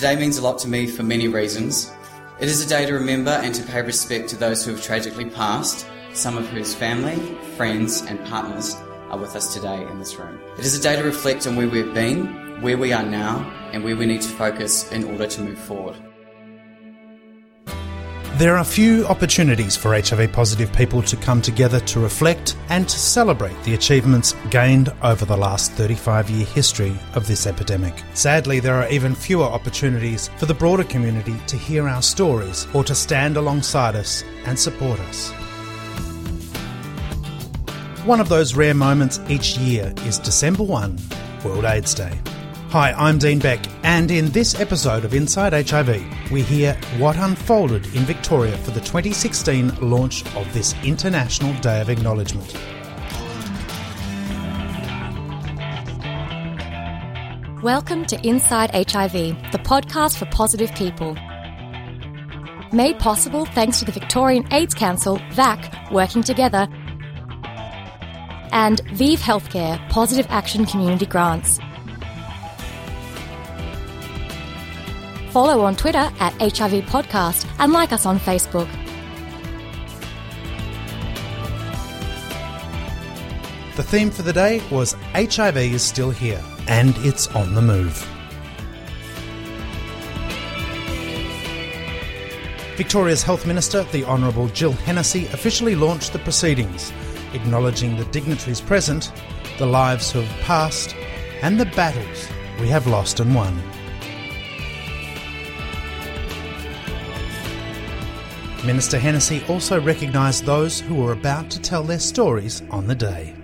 Today means a lot to me for many reasons. It is a day to remember and to pay respect to those who have tragically passed, some of whose family, friends, and partners are with us today in this room. It is a day to reflect on where we've been, where we are now, and where we need to focus in order to move forward. There are few opportunities for HIV positive people to come together to reflect and to celebrate the achievements gained over the last 35 year history of this epidemic. Sadly, there are even fewer opportunities for the broader community to hear our stories or to stand alongside us and support us. One of those rare moments each year is December 1, World AIDS Day. Hi, I'm Dean Beck, and in this episode of Inside HIV, we hear what unfolded in Victoria for the 2016 launch of this International Day of Acknowledgement. Welcome to Inside HIV, the podcast for positive people. Made possible thanks to the Victorian AIDS Council, VAC, working together, and ViiV Healthcare Positive Action Community Grants. Follow on Twitter at HIV Podcast and like us on Facebook. The theme for the day was HIV is still here and it's on the move. Victoria's Health Minister, the Honourable Jill Hennessy, officially launched the proceedings, acknowledging the dignitaries present, the lives who have passed, and the battles we have lost and won. Minister Hennessy also recognised those who were about to tell their stories on the day.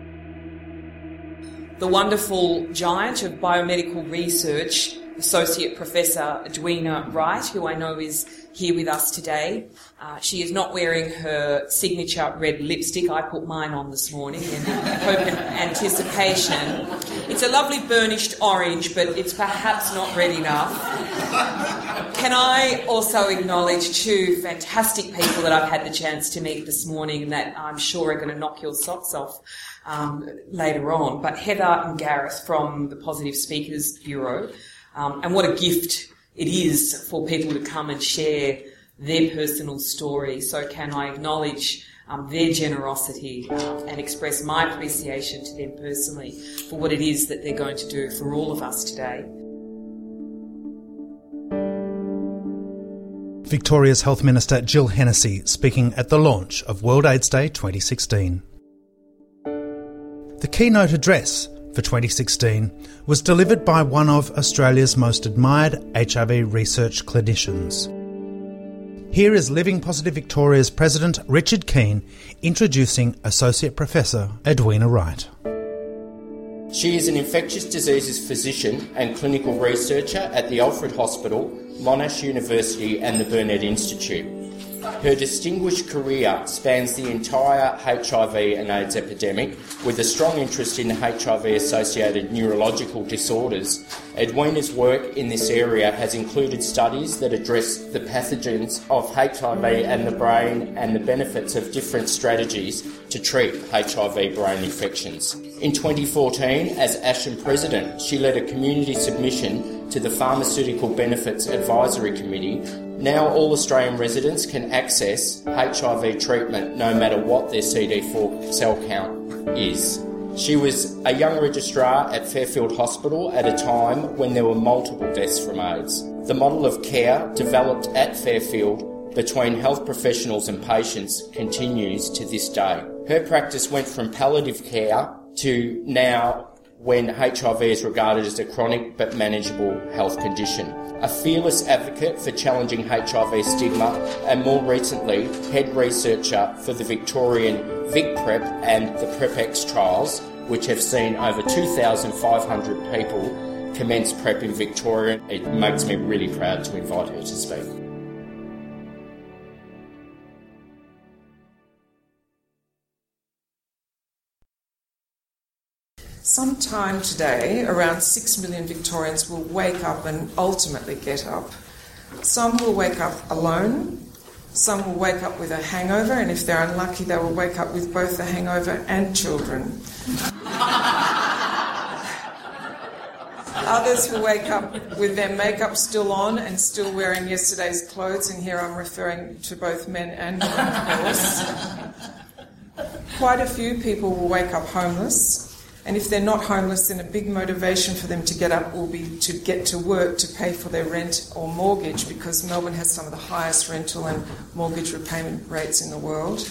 The wonderful giant of biomedical research, Associate Professor Edwina Wright, who I know is here with us today. Uh, she is not wearing her signature red lipstick. I put mine on this morning in hope and anticipation. It's a lovely burnished orange, but it's perhaps not red enough. Can I also acknowledge two fantastic people that I've had the chance to meet this morning that I'm sure are going to knock your socks off um, later on. But Heather and Gareth from the Positive Speakers Bureau. Um, and what a gift it is for people to come and share their personal story. So can I acknowledge um, their generosity uh, and express my appreciation to them personally for what it is that they're going to do for all of us today. Victoria's Health Minister Jill Hennessy speaking at the launch of World AIDS Day 2016. The keynote address for 2016 was delivered by one of Australia's most admired HIV research clinicians. Here is Living Positive Victoria's President Richard Keane introducing Associate Professor Edwina Wright. She is an infectious diseases physician and clinical researcher at the Alfred Hospital, Monash University, and the Burnet Institute. Her distinguished career spans the entire HIV and AIDS epidemic, with a strong interest in HIV associated neurological disorders. Edwina's work in this area has included studies that address the pathogens of HIV and the brain and the benefits of different strategies to treat HIV brain infections. In 2014, as ASHM President, she led a community submission to the Pharmaceutical Benefits Advisory Committee now, all Australian residents can access HIV treatment no matter what their CD4 cell count is. She was a young registrar at Fairfield Hospital at a time when there were multiple deaths from AIDS. The model of care developed at Fairfield between health professionals and patients continues to this day. Her practice went from palliative care to now when HIV is regarded as a chronic but manageable health condition a fearless advocate for challenging HIV stigma, and more recently, head researcher for the Victorian VicPrep and the PrepX trials, which have seen over 2,500 people commence PrEP in Victoria. It makes me really proud to invite her to speak. Sometime today, around 6 million Victorians will wake up and ultimately get up. Some will wake up alone, some will wake up with a hangover, and if they're unlucky, they will wake up with both the hangover and children. Others will wake up with their makeup still on and still wearing yesterday's clothes, and here I'm referring to both men and women, of course. Quite a few people will wake up homeless, and if they're not homeless, then a big motivation for them to get up will be to get to work to pay for their rent or mortgage because Melbourne has some of the highest rental and mortgage repayment rates in the world.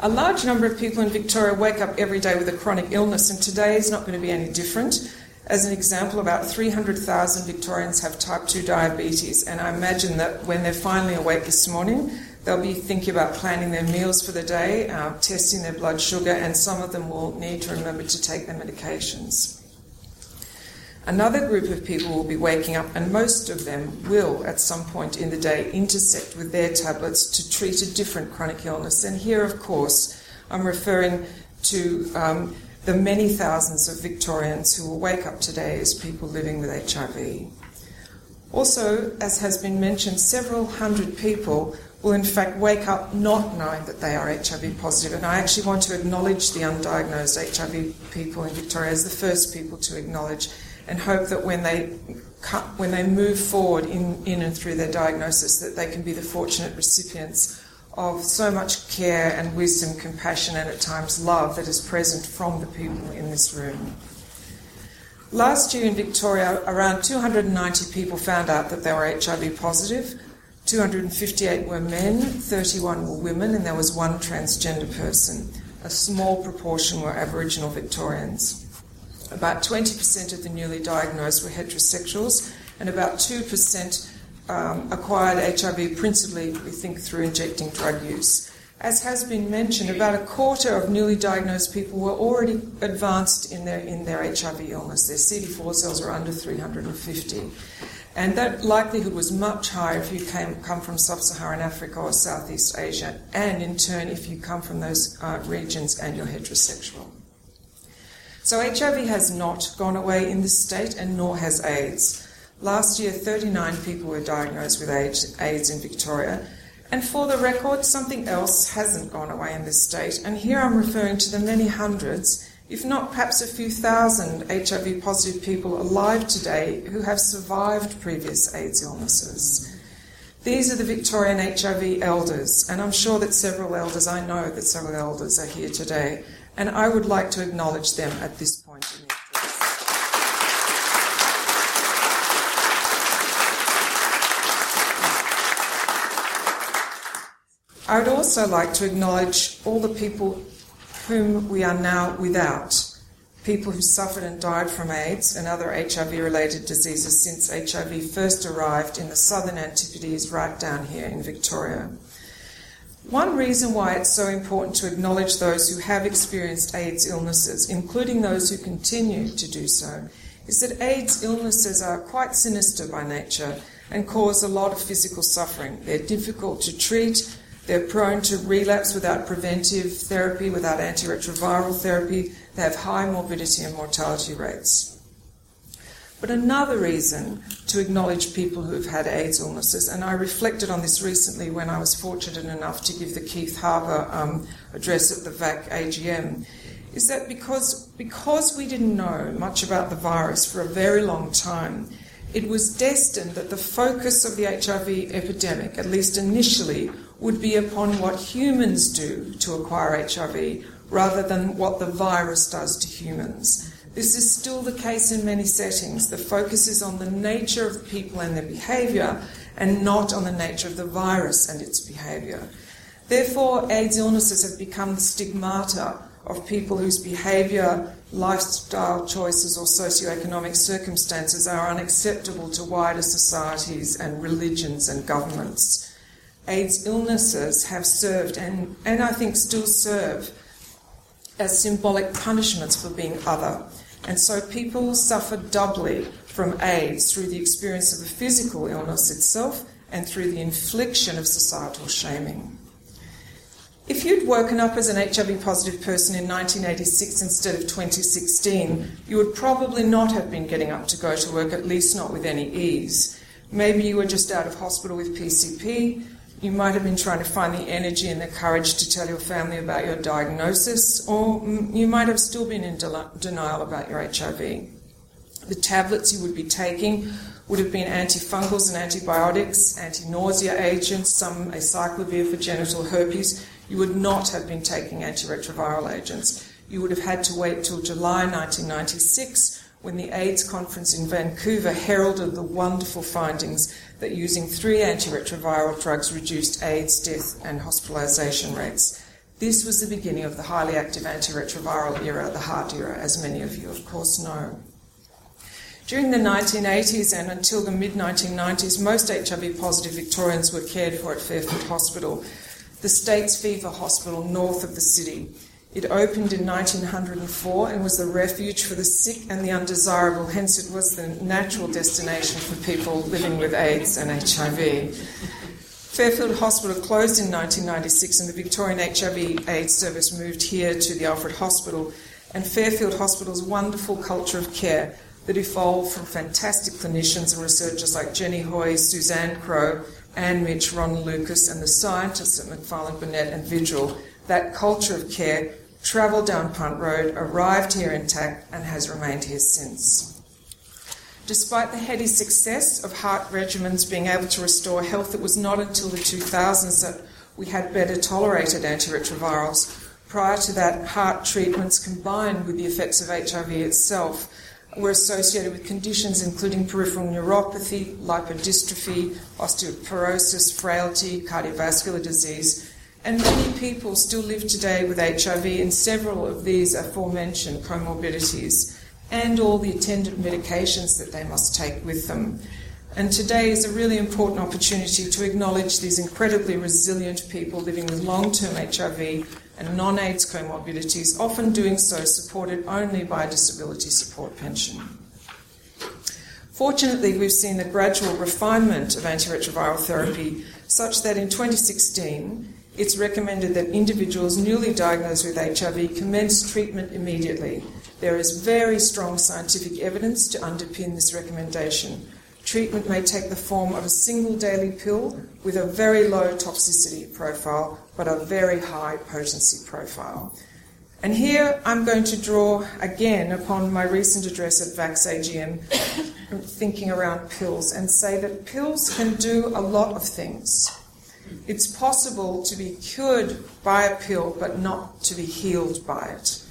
A large number of people in Victoria wake up every day with a chronic illness, and today is not going to be any different. As an example, about 300,000 Victorians have type 2 diabetes, and I imagine that when they're finally awake this morning, they'll be thinking about planning their meals for the day, uh, testing their blood sugar, and some of them will need to remember to take their medications. Another group of people will be waking up, and most of them will, at some point in the day, intersect with their tablets to treat a different chronic illness. And here, of course, I'm referring to um, the many thousands of Victorians who will wake up today as people living with HIV. Also, as has been mentioned, several hundred people will in fact wake up not knowing that they are HIV positive. And I actually want to acknowledge the undiagnosed HIV people in Victoria as the first people to acknowledge and hope that when they when they move forward in, in and through their diagnosis that they can be the fortunate recipients of so much care and wisdom, compassion, and at times love that is present from the people in this room. Last year in Victoria, around 290 people found out that they were HIV positive. 258 were men, 31 were women, and there was one transgender person. A small proportion were Aboriginal Victorians. About 20% of the newly diagnosed were heterosexuals, and about 2% um, acquired HIV principally, we think, through injecting drug use. As has been mentioned, about a quarter of newly diagnosed people were already advanced in their, in their HIV illness. Their CD4 cells are under 350. And that likelihood was much higher if you came, come from sub Saharan Africa or Southeast Asia, and in turn, if you come from those uh, regions and you're heterosexual. So HIV has not gone away in this state, and nor has AIDS. Last year, 39 people were diagnosed with AIDS in Victoria. And for the record, something else hasn't gone away in this state. And here I'm referring to the many hundreds, if not perhaps a few thousand, HIV positive people alive today who have survived previous AIDS illnesses. These are the Victorian HIV elders, and I'm sure that several elders, I know that several elders are here today and I would like to acknowledge them at this point in the I would also like to acknowledge all the people whom we are now without. People who suffered and died from AIDS and other HIV related diseases since HIV first arrived in the southern Antipodes, right down here in Victoria. One reason why it's so important to acknowledge those who have experienced AIDS illnesses, including those who continue to do so, is that AIDS illnesses are quite sinister by nature and cause a lot of physical suffering. They're difficult to treat, they're prone to relapse without preventive therapy, without antiretroviral therapy, they have high morbidity and mortality rates. But another reason to acknowledge people who've had AIDS illnesses, and I reflected on this recently when I was fortunate enough to give the Keith Harbour um, address at the VAC AGM, is that because, because we didn't know much about the virus for a very long time, it was destined that the focus of the HIV epidemic, at least initially, would be upon what humans do to acquire HIV rather than what the virus does to humans. This is still the case in many settings. The focus is on the nature of people and their behaviour and not on the nature of the virus and its behaviour. Therefore, AIDS illnesses have become the stigmata of people whose behaviour, lifestyle choices, or socioeconomic circumstances are unacceptable to wider societies and religions and governments. AIDS illnesses have served and, and I think still serve as symbolic punishments for being other. And so people suffer doubly from AIDS through the experience of a physical illness itself and through the infliction of societal shaming. If you'd woken up as an HIV positive person in 1986 instead of 2016, you would probably not have been getting up to go to work, at least not with any ease. Maybe you were just out of hospital with PCP, you might have been trying to find the energy and the courage to tell your family about your diagnosis, or you might have still been in denial about your HIV. The tablets you would be taking would have been antifungals and antibiotics, anti nausea agents, some acyclovir for genital herpes. You would not have been taking antiretroviral agents. You would have had to wait till July 1996 when the AIDS conference in Vancouver heralded the wonderful findings that using three antiretroviral drugs reduced AIDS death and hospitalisation rates. This was the beginning of the highly active antiretroviral era, the HAART era, as many of you, of course, know. During the 1980s and until the mid 1990s, most HIV positive Victorians were cared for at Fairfield Hospital, the state's fever hospital north of the city. It opened in 1904 and was the refuge for the sick and the undesirable, hence, it was the natural destination for people living with AIDS and HIV. Fairfield Hospital closed in 1996 and the Victorian HIV AIDS service moved here to the Alfred Hospital. And Fairfield Hospital's wonderful culture of care that evolved from fantastic clinicians and researchers like Jenny Hoy, Suzanne Crowe, Anne Mijch, Ron Lucas, and the scientists at Macfarlane Burnet and Vigil. That culture of care travelled down Punt Road, arrived here intact, and has remained here since. Despite the heady success of HAART regimens being able to restore health, it was not until the 2000s that we had better tolerated antiretrovirals. Prior to that, HAART treatments combined with the effects of HIV itself were associated with conditions including peripheral neuropathy, lipodystrophy, osteoporosis, frailty, cardiovascular disease, and many people still live today with HIV, and several of these aforementioned comorbidities, and all the attendant medications that they must take with them. And today is a really important opportunity to acknowledge these incredibly resilient people living with long term HIV and non AIDS comorbidities, often doing so supported only by a disability support pension. Fortunately, we've seen the gradual refinement of antiretroviral therapy such that in 2016, it's recommended that individuals newly diagnosed with HIV commence treatment immediately. There is very strong scientific evidence to underpin this recommendation. Treatment may take the form of a single daily pill with a very low toxicity profile but a very high potency profile. And here I'm going to draw again upon my recent address at VAC's AGM, thinking around pills, and say that pills can do a lot of things. It's possible to be cured by a pill but not to be healed by it.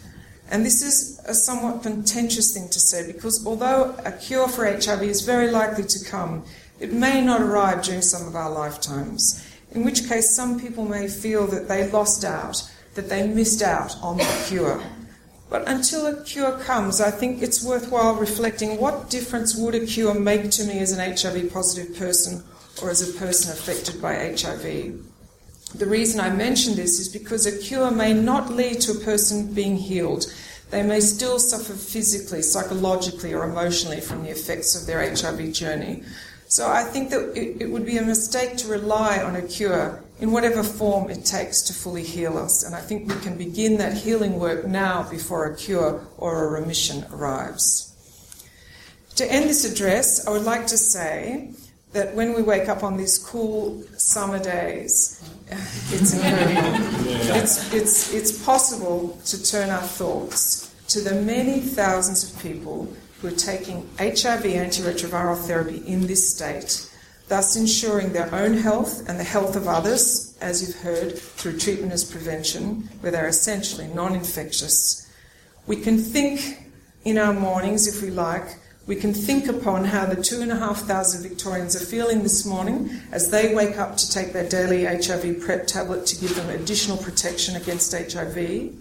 And this is a somewhat contentious thing to say because although a cure for HIV is very likely to come, it may not arrive during some of our lifetimes in which case some people may feel that they lost out, that they missed out on the cure. But until a cure comes, I think it's worthwhile reflecting what difference would a cure make to me as an HIV positive person or as a person affected by HIV. The reason I mention this is because a cure may not lead to a person being healed. They may still suffer physically, psychologically, or emotionally from the effects of their HIV journey. So I think that it, would be a mistake to rely on a cure in whatever form it takes to fully heal us. And I think we can begin that healing work now before a cure or a remission arrives. To end this address, I would like to say that when we wake up on these cool summer days, it's incredible. It's, it's, it's possible to turn our thoughts to the many thousands of people who are taking HIV antiretroviral therapy in this state, thus ensuring their own health and the health of others, as you've heard, through treatment as prevention, where they're essentially non infectious. We can think in our mornings, if we like, we can think upon how the two and a half thousand Victorians are feeling this morning as they wake up to take their daily HIV PrEP tablet to give them additional protection against HIV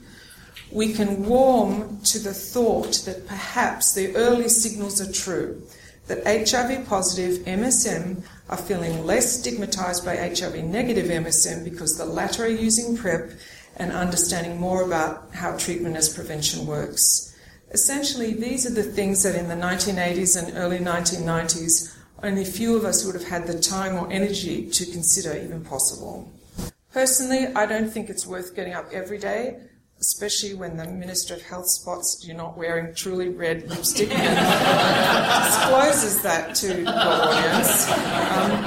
we can warm to the thought that perhaps the early signals are true, that HIV positive MSM are feeling less stigmatized by HIV negative MSM because the latter are using PrEP and understanding more about how treatment as prevention works. Essentially, these are the things that in the 1980s and early 1990s only few of us would have had the time or energy to consider even possible. Personally, I don't think it's worth getting up every day especially when the Minister of Health spots you're not wearing truly red lipstick and discloses that to the audience. Um,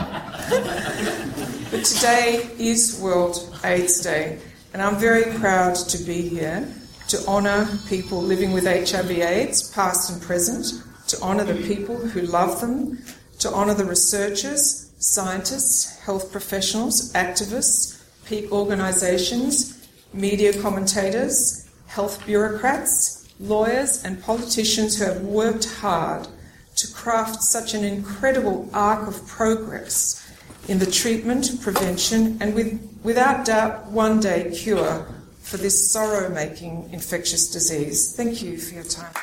but today is World AIDS Day, and I'm very proud to be here to honour people living with HIV AIDS, past and present, to to honour the people who love them, to honour the researchers, scientists, health professionals, activists, peak organisations, media commentators, health bureaucrats, lawyers, and politicians who have worked hard to craft such an incredible arc of progress in the treatment, prevention, and with, without doubt, one day cure for this sorrow making infectious disease. Thank you for your time.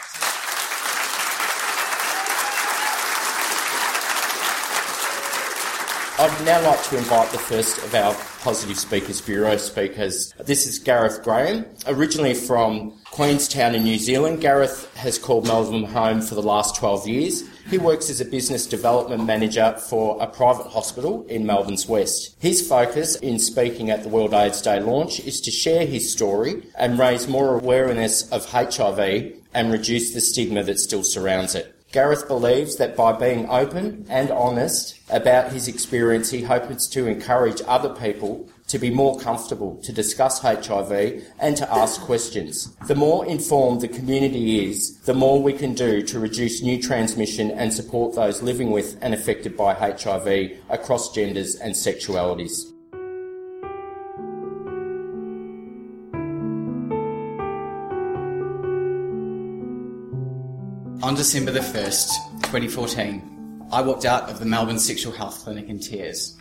I'd now like to invite the first of our Positive Speakers Bureau speakers. This is Gareth Graham. Originally from Queenstown in New Zealand, Gareth has called Melbourne home for the last 12 years. He works as a business development manager for a private hospital in Melbourne's West. His focus in speaking at the World AIDS Day launch is to share his story and raise more awareness of HIV and reduce the stigma that still surrounds it. Gareth believes that by being open and honest about his experience, he hopes to encourage other people to be more comfortable to discuss HIV and to ask questions. The more informed the community is, the more we can do to reduce new transmission and support those living with and affected by HIV across genders and sexualities. On December the 1st, 2014, I walked out of the Melbourne Sexual Health Clinic in tears.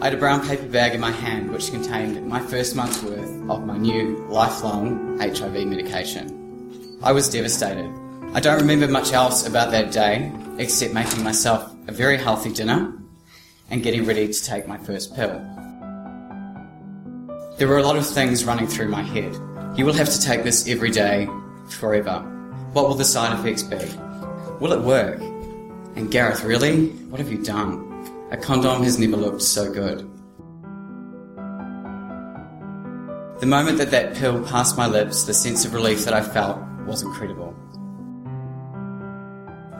I had a brown paper bag in my hand which contained my first month's worth of my new lifelong HIV medication. I was devastated. I don't remember much else about that day except making myself a very healthy dinner and getting ready to take my first pill. There were a lot of things running through my head. You will have to take this every day forever. What will the side effects be? Will it work? And Gareth, really? What have you done? A condom has never looked so good. The moment that that pill passed my lips, the sense of relief that I felt was incredible.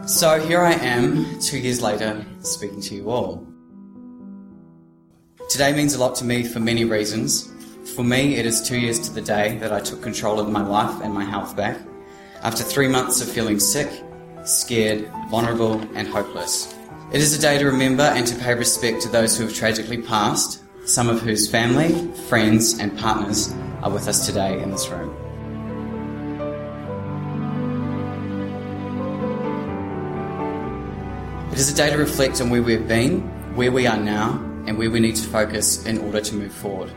So here I am, two years later, speaking to you all. Today means a lot to me for many reasons. For me, it is two years to the day that I took control of my life and my health back. After three months of feeling sick, scared, vulnerable, and hopeless. It is a day to remember and to pay respect to those who have tragically passed, some of whose family, friends, and partners are with us today in this room. It is a day to reflect on where we've been, where we are now, and where we need to focus in order to move forward.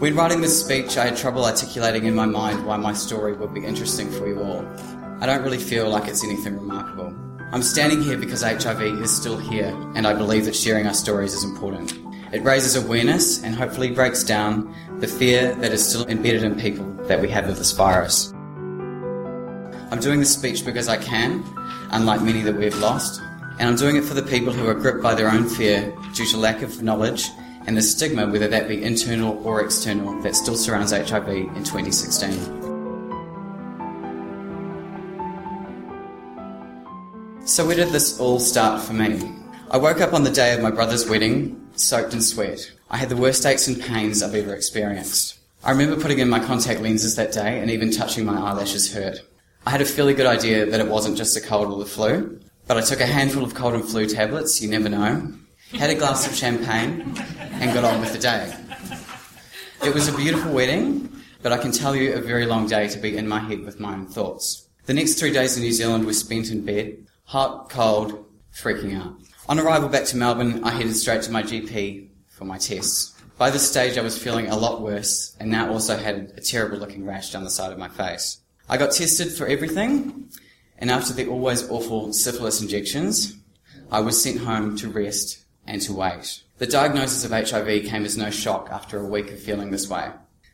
When writing this speech, I had trouble articulating in my mind why my story would be interesting for you all. I don't really feel like it's anything remarkable. I'm standing here because HIV is still here, and I believe that sharing our stories is important. It raises awareness and hopefully breaks down the fear that is still embedded in people that we have of this virus. I'm doing this speech because I can, unlike many that we've lost, and I'm doing it for the people who are gripped by their own fear due to lack of knowledge and the stigma, whether that be internal or external, that still surrounds HIV in 2016. So, where did this all start for me? I woke up on the day of my brother's wedding, soaked in sweat. I had the worst aches and pains I've ever experienced. I remember putting in my contact lenses that day and even touching my eyelashes hurt. I had a fairly good idea that it wasn't just a cold or the flu, but I took a handful of cold and flu tablets, you never know, had a glass of champagne, and got on with the day. It was a beautiful wedding, but I can tell you a very long day to be in my head with my own thoughts. The next three days in New Zealand were spent in bed, hot, cold, freaking out. On arrival back to Melbourne, I headed straight to my GP for my tests. By this stage, I was feeling a lot worse and now also had a terrible looking rash down the side of my face. I got tested for everything, and after the always awful syphilis injections, I was sent home to rest and to wait. The diagnosis of HIV came as no shock after a week of feeling this way.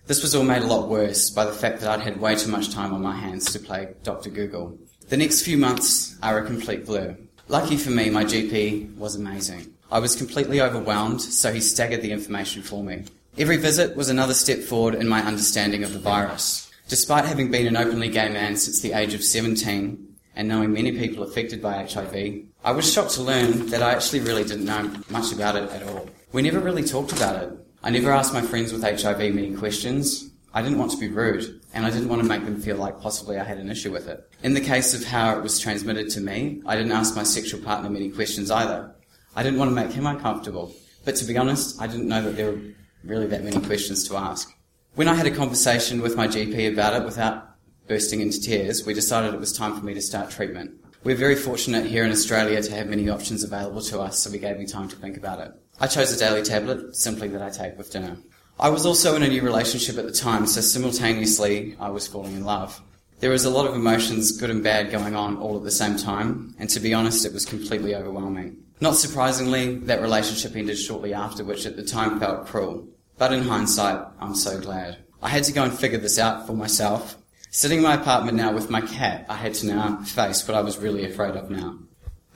This was all made a lot worse by the fact that I'd had way too much time on my hands to play Dr. Google. The next few months are a complete blur. Lucky for me, my GP was amazing. I was completely overwhelmed, so he staggered the information for me. Every visit was another step forward in my understanding of the virus. Despite having been an openly gay man since the age of 17 and knowing many people affected by HIV, I was shocked to learn that I actually really didn't know much about it at all. We never really talked about it. I never asked my friends with HIV many questions. I didn't want to be rude, and I didn't want to make them feel like possibly I had an issue with it. In the case of how it was transmitted to me, I didn't ask my sexual partner many questions either. I didn't want to make him uncomfortable, but to be honest, I didn't know that there were really that many questions to ask. When I had a conversation with my GP about it without bursting into tears, we decided it was time for me to start treatment. We're very fortunate here in Australia to have many options available to us, so we gave me time to think about it. I chose a daily tablet, simply that I take with dinner. I was also in a new relationship at the time, so simultaneously I was falling in love. There was a lot of emotions, good and bad, going on all at the same time, and to be honest, it was completely overwhelming. Not surprisingly, that relationship ended shortly after, which at the time felt cruel. But in hindsight, I'm so glad. I had to go and figure this out for myself, Sitting in my apartment now with my cat, I had to now face what I was really afraid of now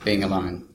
being alone.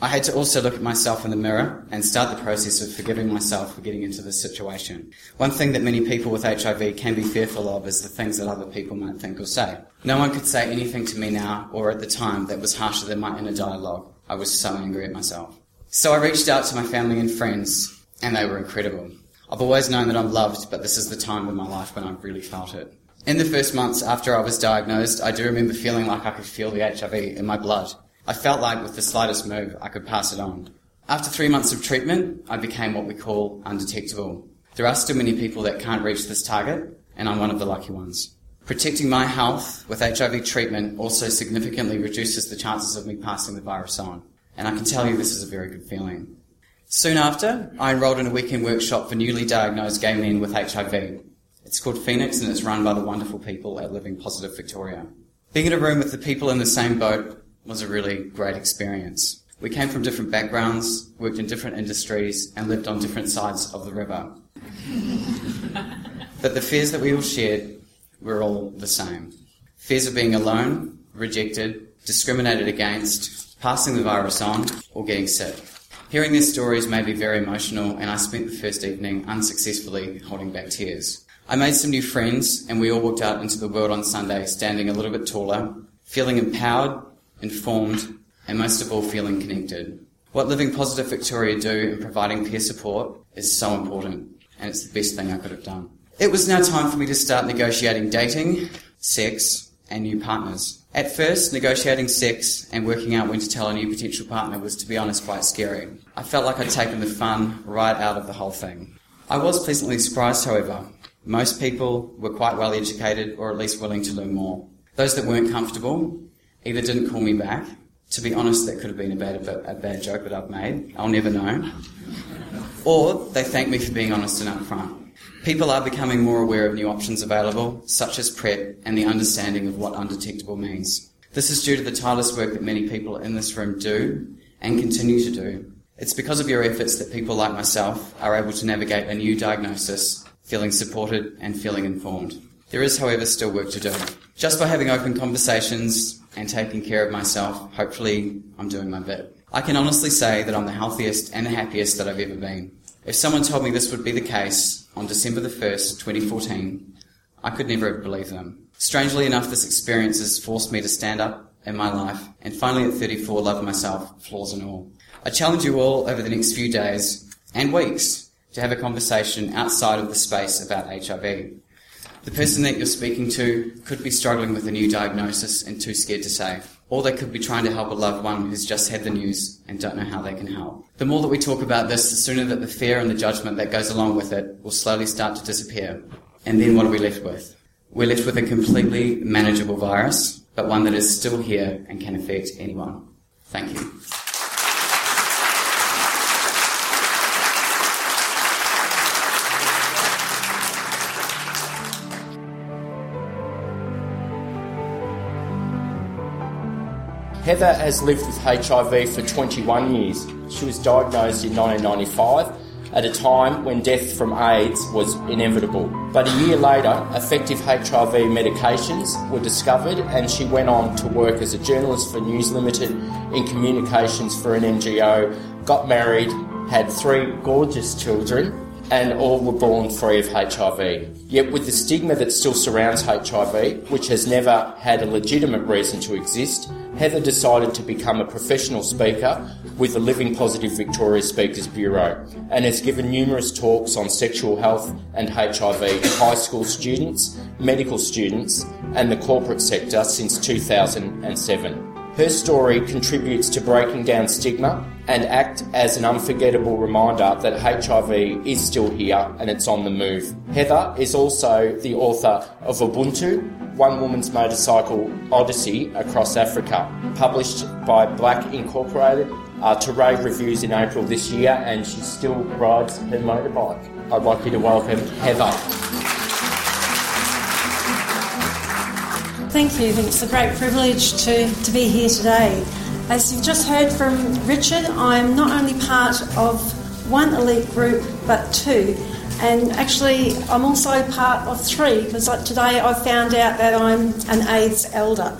I had to also look at myself in the mirror and start the process of forgiving myself for getting into this situation. One thing that many people with HIV can be fearful of is the things that other people might think or say. No one could say anything to me now or at the time that was harsher than my inner dialogue. I was so angry at myself. So I reached out to my family and friends, and they were incredible. I've always known that I'm loved, but this is the time in my life when I've really felt it. In the first months after I was diagnosed, I do remember feeling like I could feel the HIV in my blood. I felt like with the slightest move, I could pass it on. After three months of treatment, I became what we call undetectable. There are still many people that can't reach this target, and I'm one of the lucky ones. Protecting my health with HIV treatment also significantly reduces the chances of me passing the virus on. And I can tell you this is a very good feeling. Soon after, I enrolled in a weekend workshop for newly diagnosed gay men with HIV. It's called Phoenix and it's run by the wonderful people at Living Positive Victoria. Being in a room with the people in the same boat was a really great experience. We came from different backgrounds, worked in different industries, and lived on different sides of the river. but the fears that we all shared were all the same. Fears of being alone, rejected, discriminated against, passing the virus on, or getting sick. Hearing their stories made me very emotional, and I spent the first evening unsuccessfully holding back tears. I made some new friends, and we all walked out into the world on Sunday standing a little bit taller, feeling empowered, informed, and most of all feeling connected. What Living Positive Victoria do in providing peer support is so important, and it's the best thing I could have done. It was now time for me to start negotiating dating, sex, and new partners. At first, negotiating sex and working out when to tell a new potential partner was, to be honest, quite scary. I felt like I'd taken the fun right out of the whole thing. I was pleasantly surprised, however, most people were quite well educated or at least willing to learn more. Those that weren't comfortable either didn't call me back. To be honest, that could have been a bad, a bad joke that I've made. I'll never know. Or they thanked me for being honest and upfront. People are becoming more aware of new options available, such as PrEP and the understanding of what undetectable means. This is due to the tireless work that many people in this room do and continue to do. It's because of your efforts that people like myself are able to navigate a new diagnosis feeling supported and feeling informed. There is, however, still work to do. Just by having open conversations and taking care of myself, hopefully I'm doing my bit. I can honestly say that I'm the healthiest and the happiest that I've ever been. If someone told me this would be the case on December the 1st, 2014, I could never have believed them. Strangely enough, this experience has forced me to stand up in my life and finally at 34 love myself, flaws and all. I challenge you all over the next few days and weeks to have a conversation outside of the space about HIV. The person that you're speaking to could be struggling with a new diagnosis and too scared to say. Or they could be trying to help a loved one who's just had the news and don't know how they can help. The more that we talk about this, the sooner that the fear and the judgment that goes along with it will slowly start to disappear. And then what are we left with? We're left with a completely manageable virus, but one that is still here and can affect anyone. Thank you. Heather has lived with HIV for 21 years. She was diagnosed in 1995 at a time when death from AIDS was inevitable. But a year later, effective HIV medications were discovered, and she went on to work as a journalist for News Limited in communications for an NGO, got married, had three gorgeous children, and all were born free of HIV. Yet, with the stigma that still surrounds HIV, which has never had a legitimate reason to exist, Heather decided to become a professional speaker with the Living Positive Victoria Speakers Bureau and has given numerous talks on sexual health and HIV to high school students, medical students, and the corporate sector since 2007. Her story contributes to breaking down stigma and act as an unforgettable reminder that HIV is still here and it's on the move. Heather is also the author of Ubuntu, One Woman's Motorcycle Odyssey Across Africa, published by Black Incorporated uh, to rave reviews in April this year, and she still rides her motorbike. I'd like you to welcome Heather. Thank you. It's a great privilege to, to be here today. As you've just heard from Richard, I'm not only part of one elite group but two, and actually I'm also part of three because like today I found out that I'm an AIDS elder.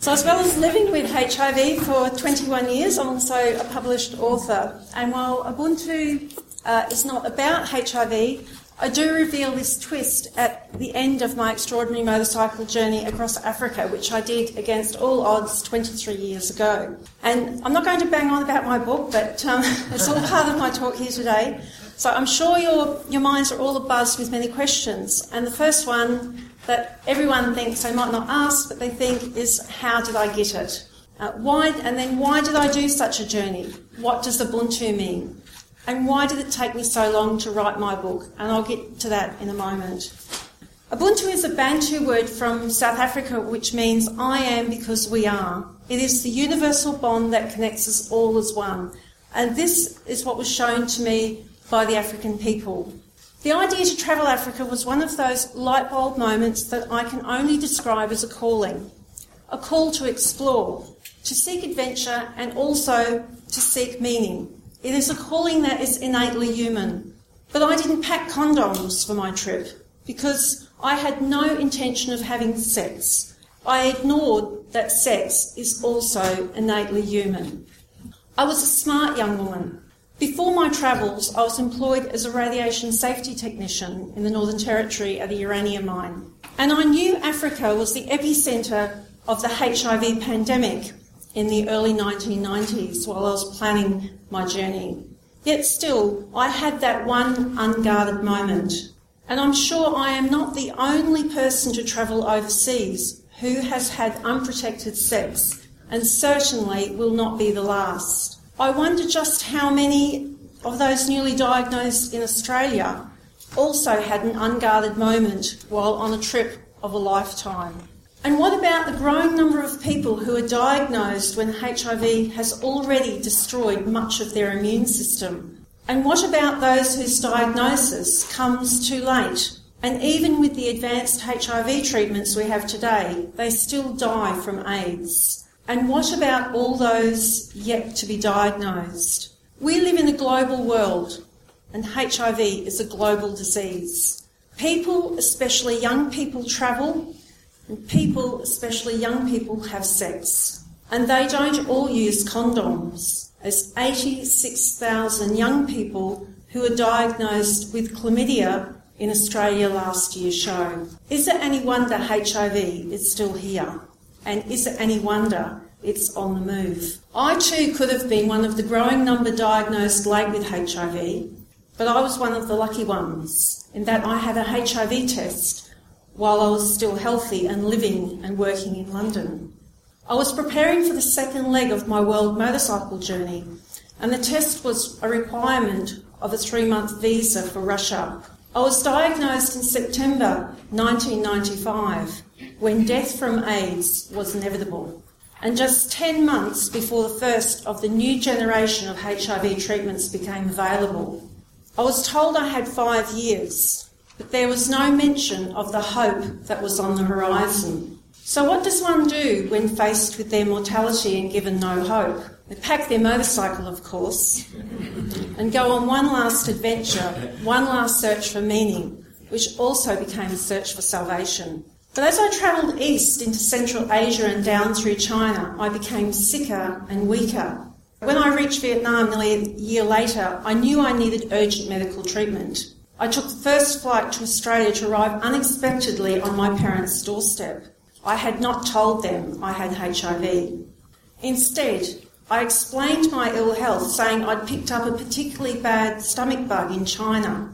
So, as well as living with HIV for 21 years, I'm also a published author. And while Ubuntu uh, is not about HIV, I do reveal this twist at the end of my extraordinary motorcycle journey across Africa, which I did against all odds 23 years ago. And I'm not going to bang on about my book, but um, it's all part of my talk here today. So I'm sure your, your minds are all abuzz with many questions. And the first one that everyone thinks they might not ask, but they think is, how did I get it? Uh, why, and then why did I do such a journey? What does Ubuntu mean? And why did it take me so long to write my book? And I'll get to that in a moment. Ubuntu is a Bantu word from South Africa which means I am because we are. It is the universal bond that connects us all as one. And this is what was shown to me by the African people. The idea to travel Africa was one of those light bulb moments that I can only describe as a calling. A call to explore, to seek adventure, and also to seek meaning. It is a calling that is innately human. But I didn't pack condoms for my trip because I had no intention of having sex. I ignored that sex is also innately human. I was a smart young woman. Before my travels, I was employed as a radiation safety technician in the Northern Territory at a uranium mine. And I knew Africa was the epicentre of the HIV pandemic in the early 1990s while I was planning my journey. Yet still, I had that one unguarded moment. And I'm sure I am not the only person to travel overseas who has had unprotected sex, and certainly will not be the last. I wonder just how many of those newly diagnosed in Australia also had an unguarded moment while on a trip of a lifetime. And what about the growing number of people who are diagnosed when HIV has already destroyed much of their immune system? And what about those whose diagnosis comes too late? And even with the advanced HIV treatments we have today, they still die from AIDS. And what about all those yet to be diagnosed? We live in a global world, and HIV is a global disease. People, especially young people, travel and people, especially young people, have sex. And they don't all use condoms, as 86,000 young people who are diagnosed with chlamydia in Australia last year show. Is it any wonder HIV is still here? And is it any wonder it's on the move? I too could have been one of the growing number diagnosed late with HIV, but I was one of the lucky ones in that I had a HIV test while I was still healthy and living and working in London. I was preparing for the second leg of my world motorcycle journey, and the test was a requirement of a three month visa for Russia. I was diagnosed in September 1995 when death from AIDS was inevitable, and just 10 months before the first of the new generation of HIV treatments became available. I was told I had five years, but there was no mention of the hope that was on the horizon. So, what does one do when faced with their mortality and given no hope? They pack their motorcycle, of course, and go on one last adventure, one last search for meaning, which also became a search for salvation. But as I travelled east into Central Asia and down through China, I became sicker and weaker. When I reached Vietnam nearly a year later, I knew I needed urgent medical treatment. I took the first flight to Australia to arrive unexpectedly on my parents' doorstep. I had not told them I had HIV. Instead, I explained my ill health, saying I'd picked up a particularly bad stomach bug in China.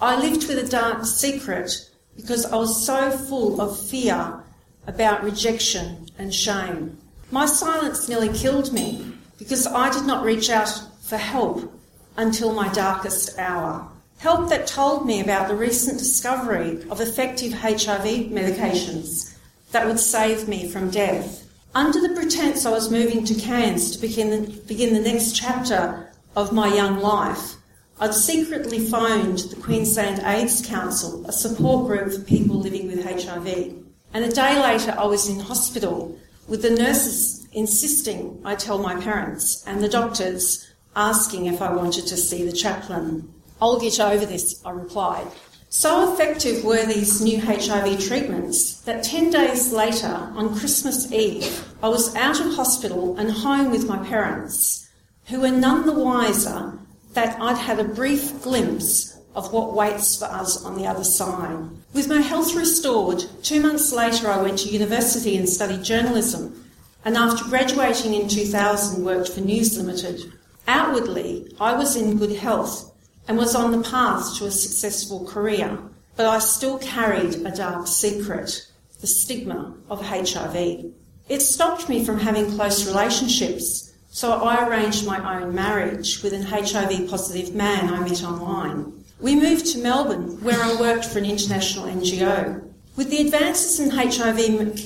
I lived with a dark secret because I was so full of fear about rejection and shame. My silence nearly killed me because I did not reach out for help until my darkest hour. Help that told me about the recent discovery of effective HIV medications that would save me from death. Under the pretense I was moving to Cairns to begin the, begin the next chapter of my young life, I'd secretly phoned the Queensland AIDS Council, a support group for people living with HIV. And a day later, I was in hospital with the nurses insisting I tell my parents and the doctors asking if I wanted to see the chaplain. I'll get over this, I replied. So effective were these new HIV treatments that 10 days later, on Christmas Eve, I was out of hospital and home with my parents, who were none the wiser that I'd had a brief glimpse of what waits for us on the other side. With my health restored, two months later I went to university and studied journalism, and after graduating in 2000 worked for News Limited. Outwardly, I was in good health and was on the path to a successful career, but I still carried a dark secret, the stigma of HIV. It stopped me from having close relationships, so I arranged my own marriage with an HIV positive man I met online. We moved to Melbourne, where I worked for an international NGO. With the advances in HIV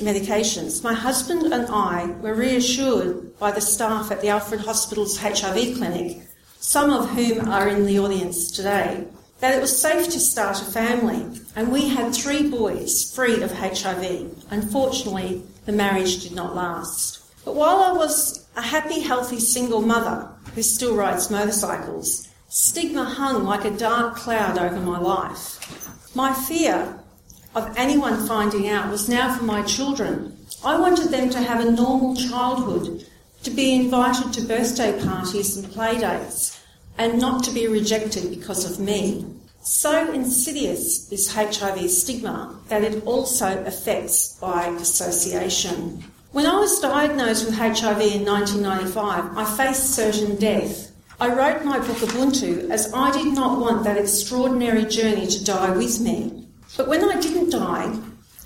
medications, my husband and I were reassured by the staff at the Alfred Hospital's HIV clinic, some of whom are in the audience today, that it was safe to start a family, and we had three boys free of HIV. Unfortunately, the marriage did not last. But while I was a happy, healthy single mother who still rides motorcycles, Stigma hung like a dark cloud over my life. My fear of anyone finding out was now for my children. I wanted them to have a normal childhood, to be invited to birthday parties and playdates, and not to be rejected because of me. So insidious is HIV stigma that it also affects by association. When I was diagnosed with HIV in 1995, I faced certain death. I wrote my book Ubuntu as I did not want that extraordinary journey to die with me. But when I didn't die,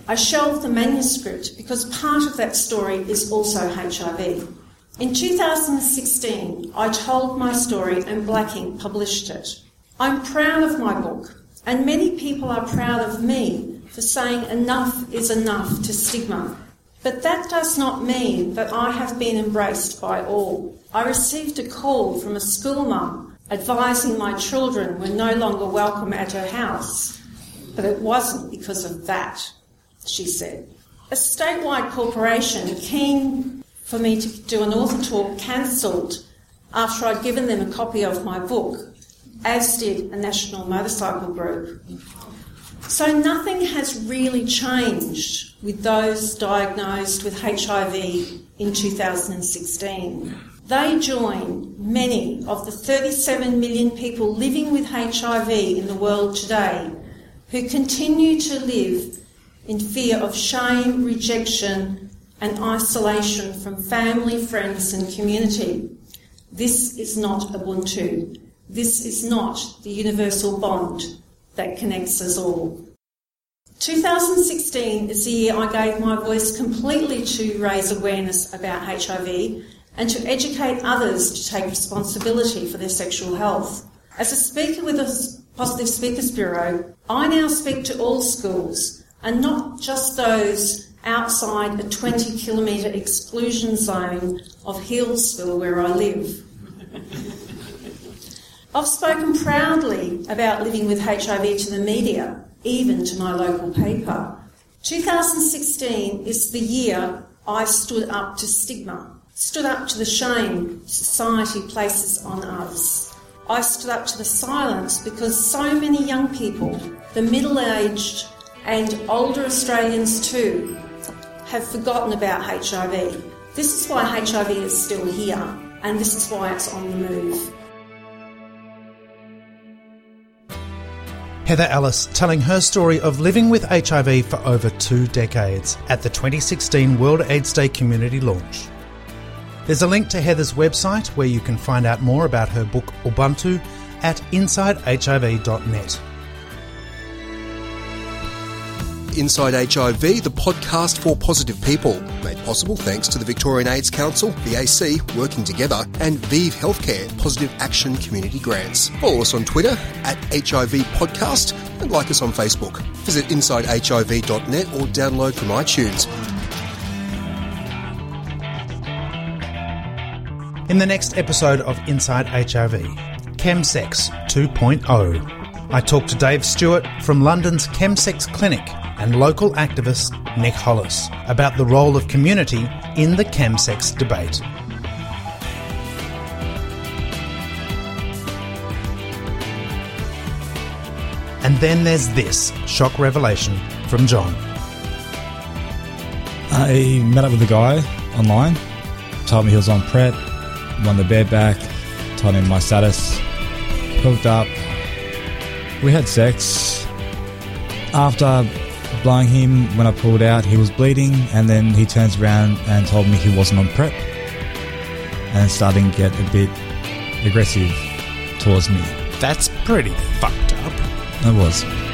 I shelved the manuscript because part of that story is also HIV. In 2016, I told my story and Black Inc published it. I'm proud of my book, and many people are proud of me for saying enough is enough to stigma. But that does not mean that I have been embraced by all. I received a call from a school mum advising my children were no longer welcome at her house, but it wasn't because of that, she said. A statewide corporation keen for me to do an author talk cancelled after I'd given them a copy of my book, as did a national motorcycle group. So nothing has really changed with those diagnosed with HIV in 2016. They join many of the 37 million people living with HIV in the world today who continue to live in fear of shame, rejection, and isolation from family, friends, and community. This is not Ubuntu. This is not the universal bond that connects us all. 2016 is the year I gave my voice completely to raise awareness about HIV and to educate others to take responsibility for their sexual health. As a speaker with the Positive Speakers Bureau, I now speak to all schools and not just those outside a 20 kilometre exclusion zone of Healesville where I live. I've spoken proudly about living with HIV to the media, even to my local paper. 2016 is the year I stood up to stigma stood up to the shame society places on us. I stood up to the silence because so many young people, the middle aged and older Australians too, have forgotten about HIV. This is why HIV is still here, and this is why it's on the move. Heather Ellis telling her story of living with HIV for over two decades at the 2016 World AIDS Day community launch. There's a link to Heather's website where you can find out more about her book Ubuntu at insidehiv.net. Inside HIV, the podcast for positive people, made possible thanks to the Victorian AIDS Council, VAC, working together, and ViiV Healthcare Positive Action Community Grants. Follow us on Twitter at HIV Podcast and like us on Facebook. Visit InsideHIV.net or download from iTunes. In the next episode of Inside HIV, Chemsex 2.0, I talk to Dave Stuart from London's Chemsex Clinic and local activist Nick Hollis about the role of community in the chemsex debate. And then there's this shock revelation from John. Uh, I met up with a guy online, told me he was on PrEP, won the bed back, told him my status, hooked up. We had sex. After blowing him, when I pulled out, he was bleeding, and then he turns around and told me he wasn't on PrEP, and starting to get a bit aggressive towards me. That's pretty fucked up. I was.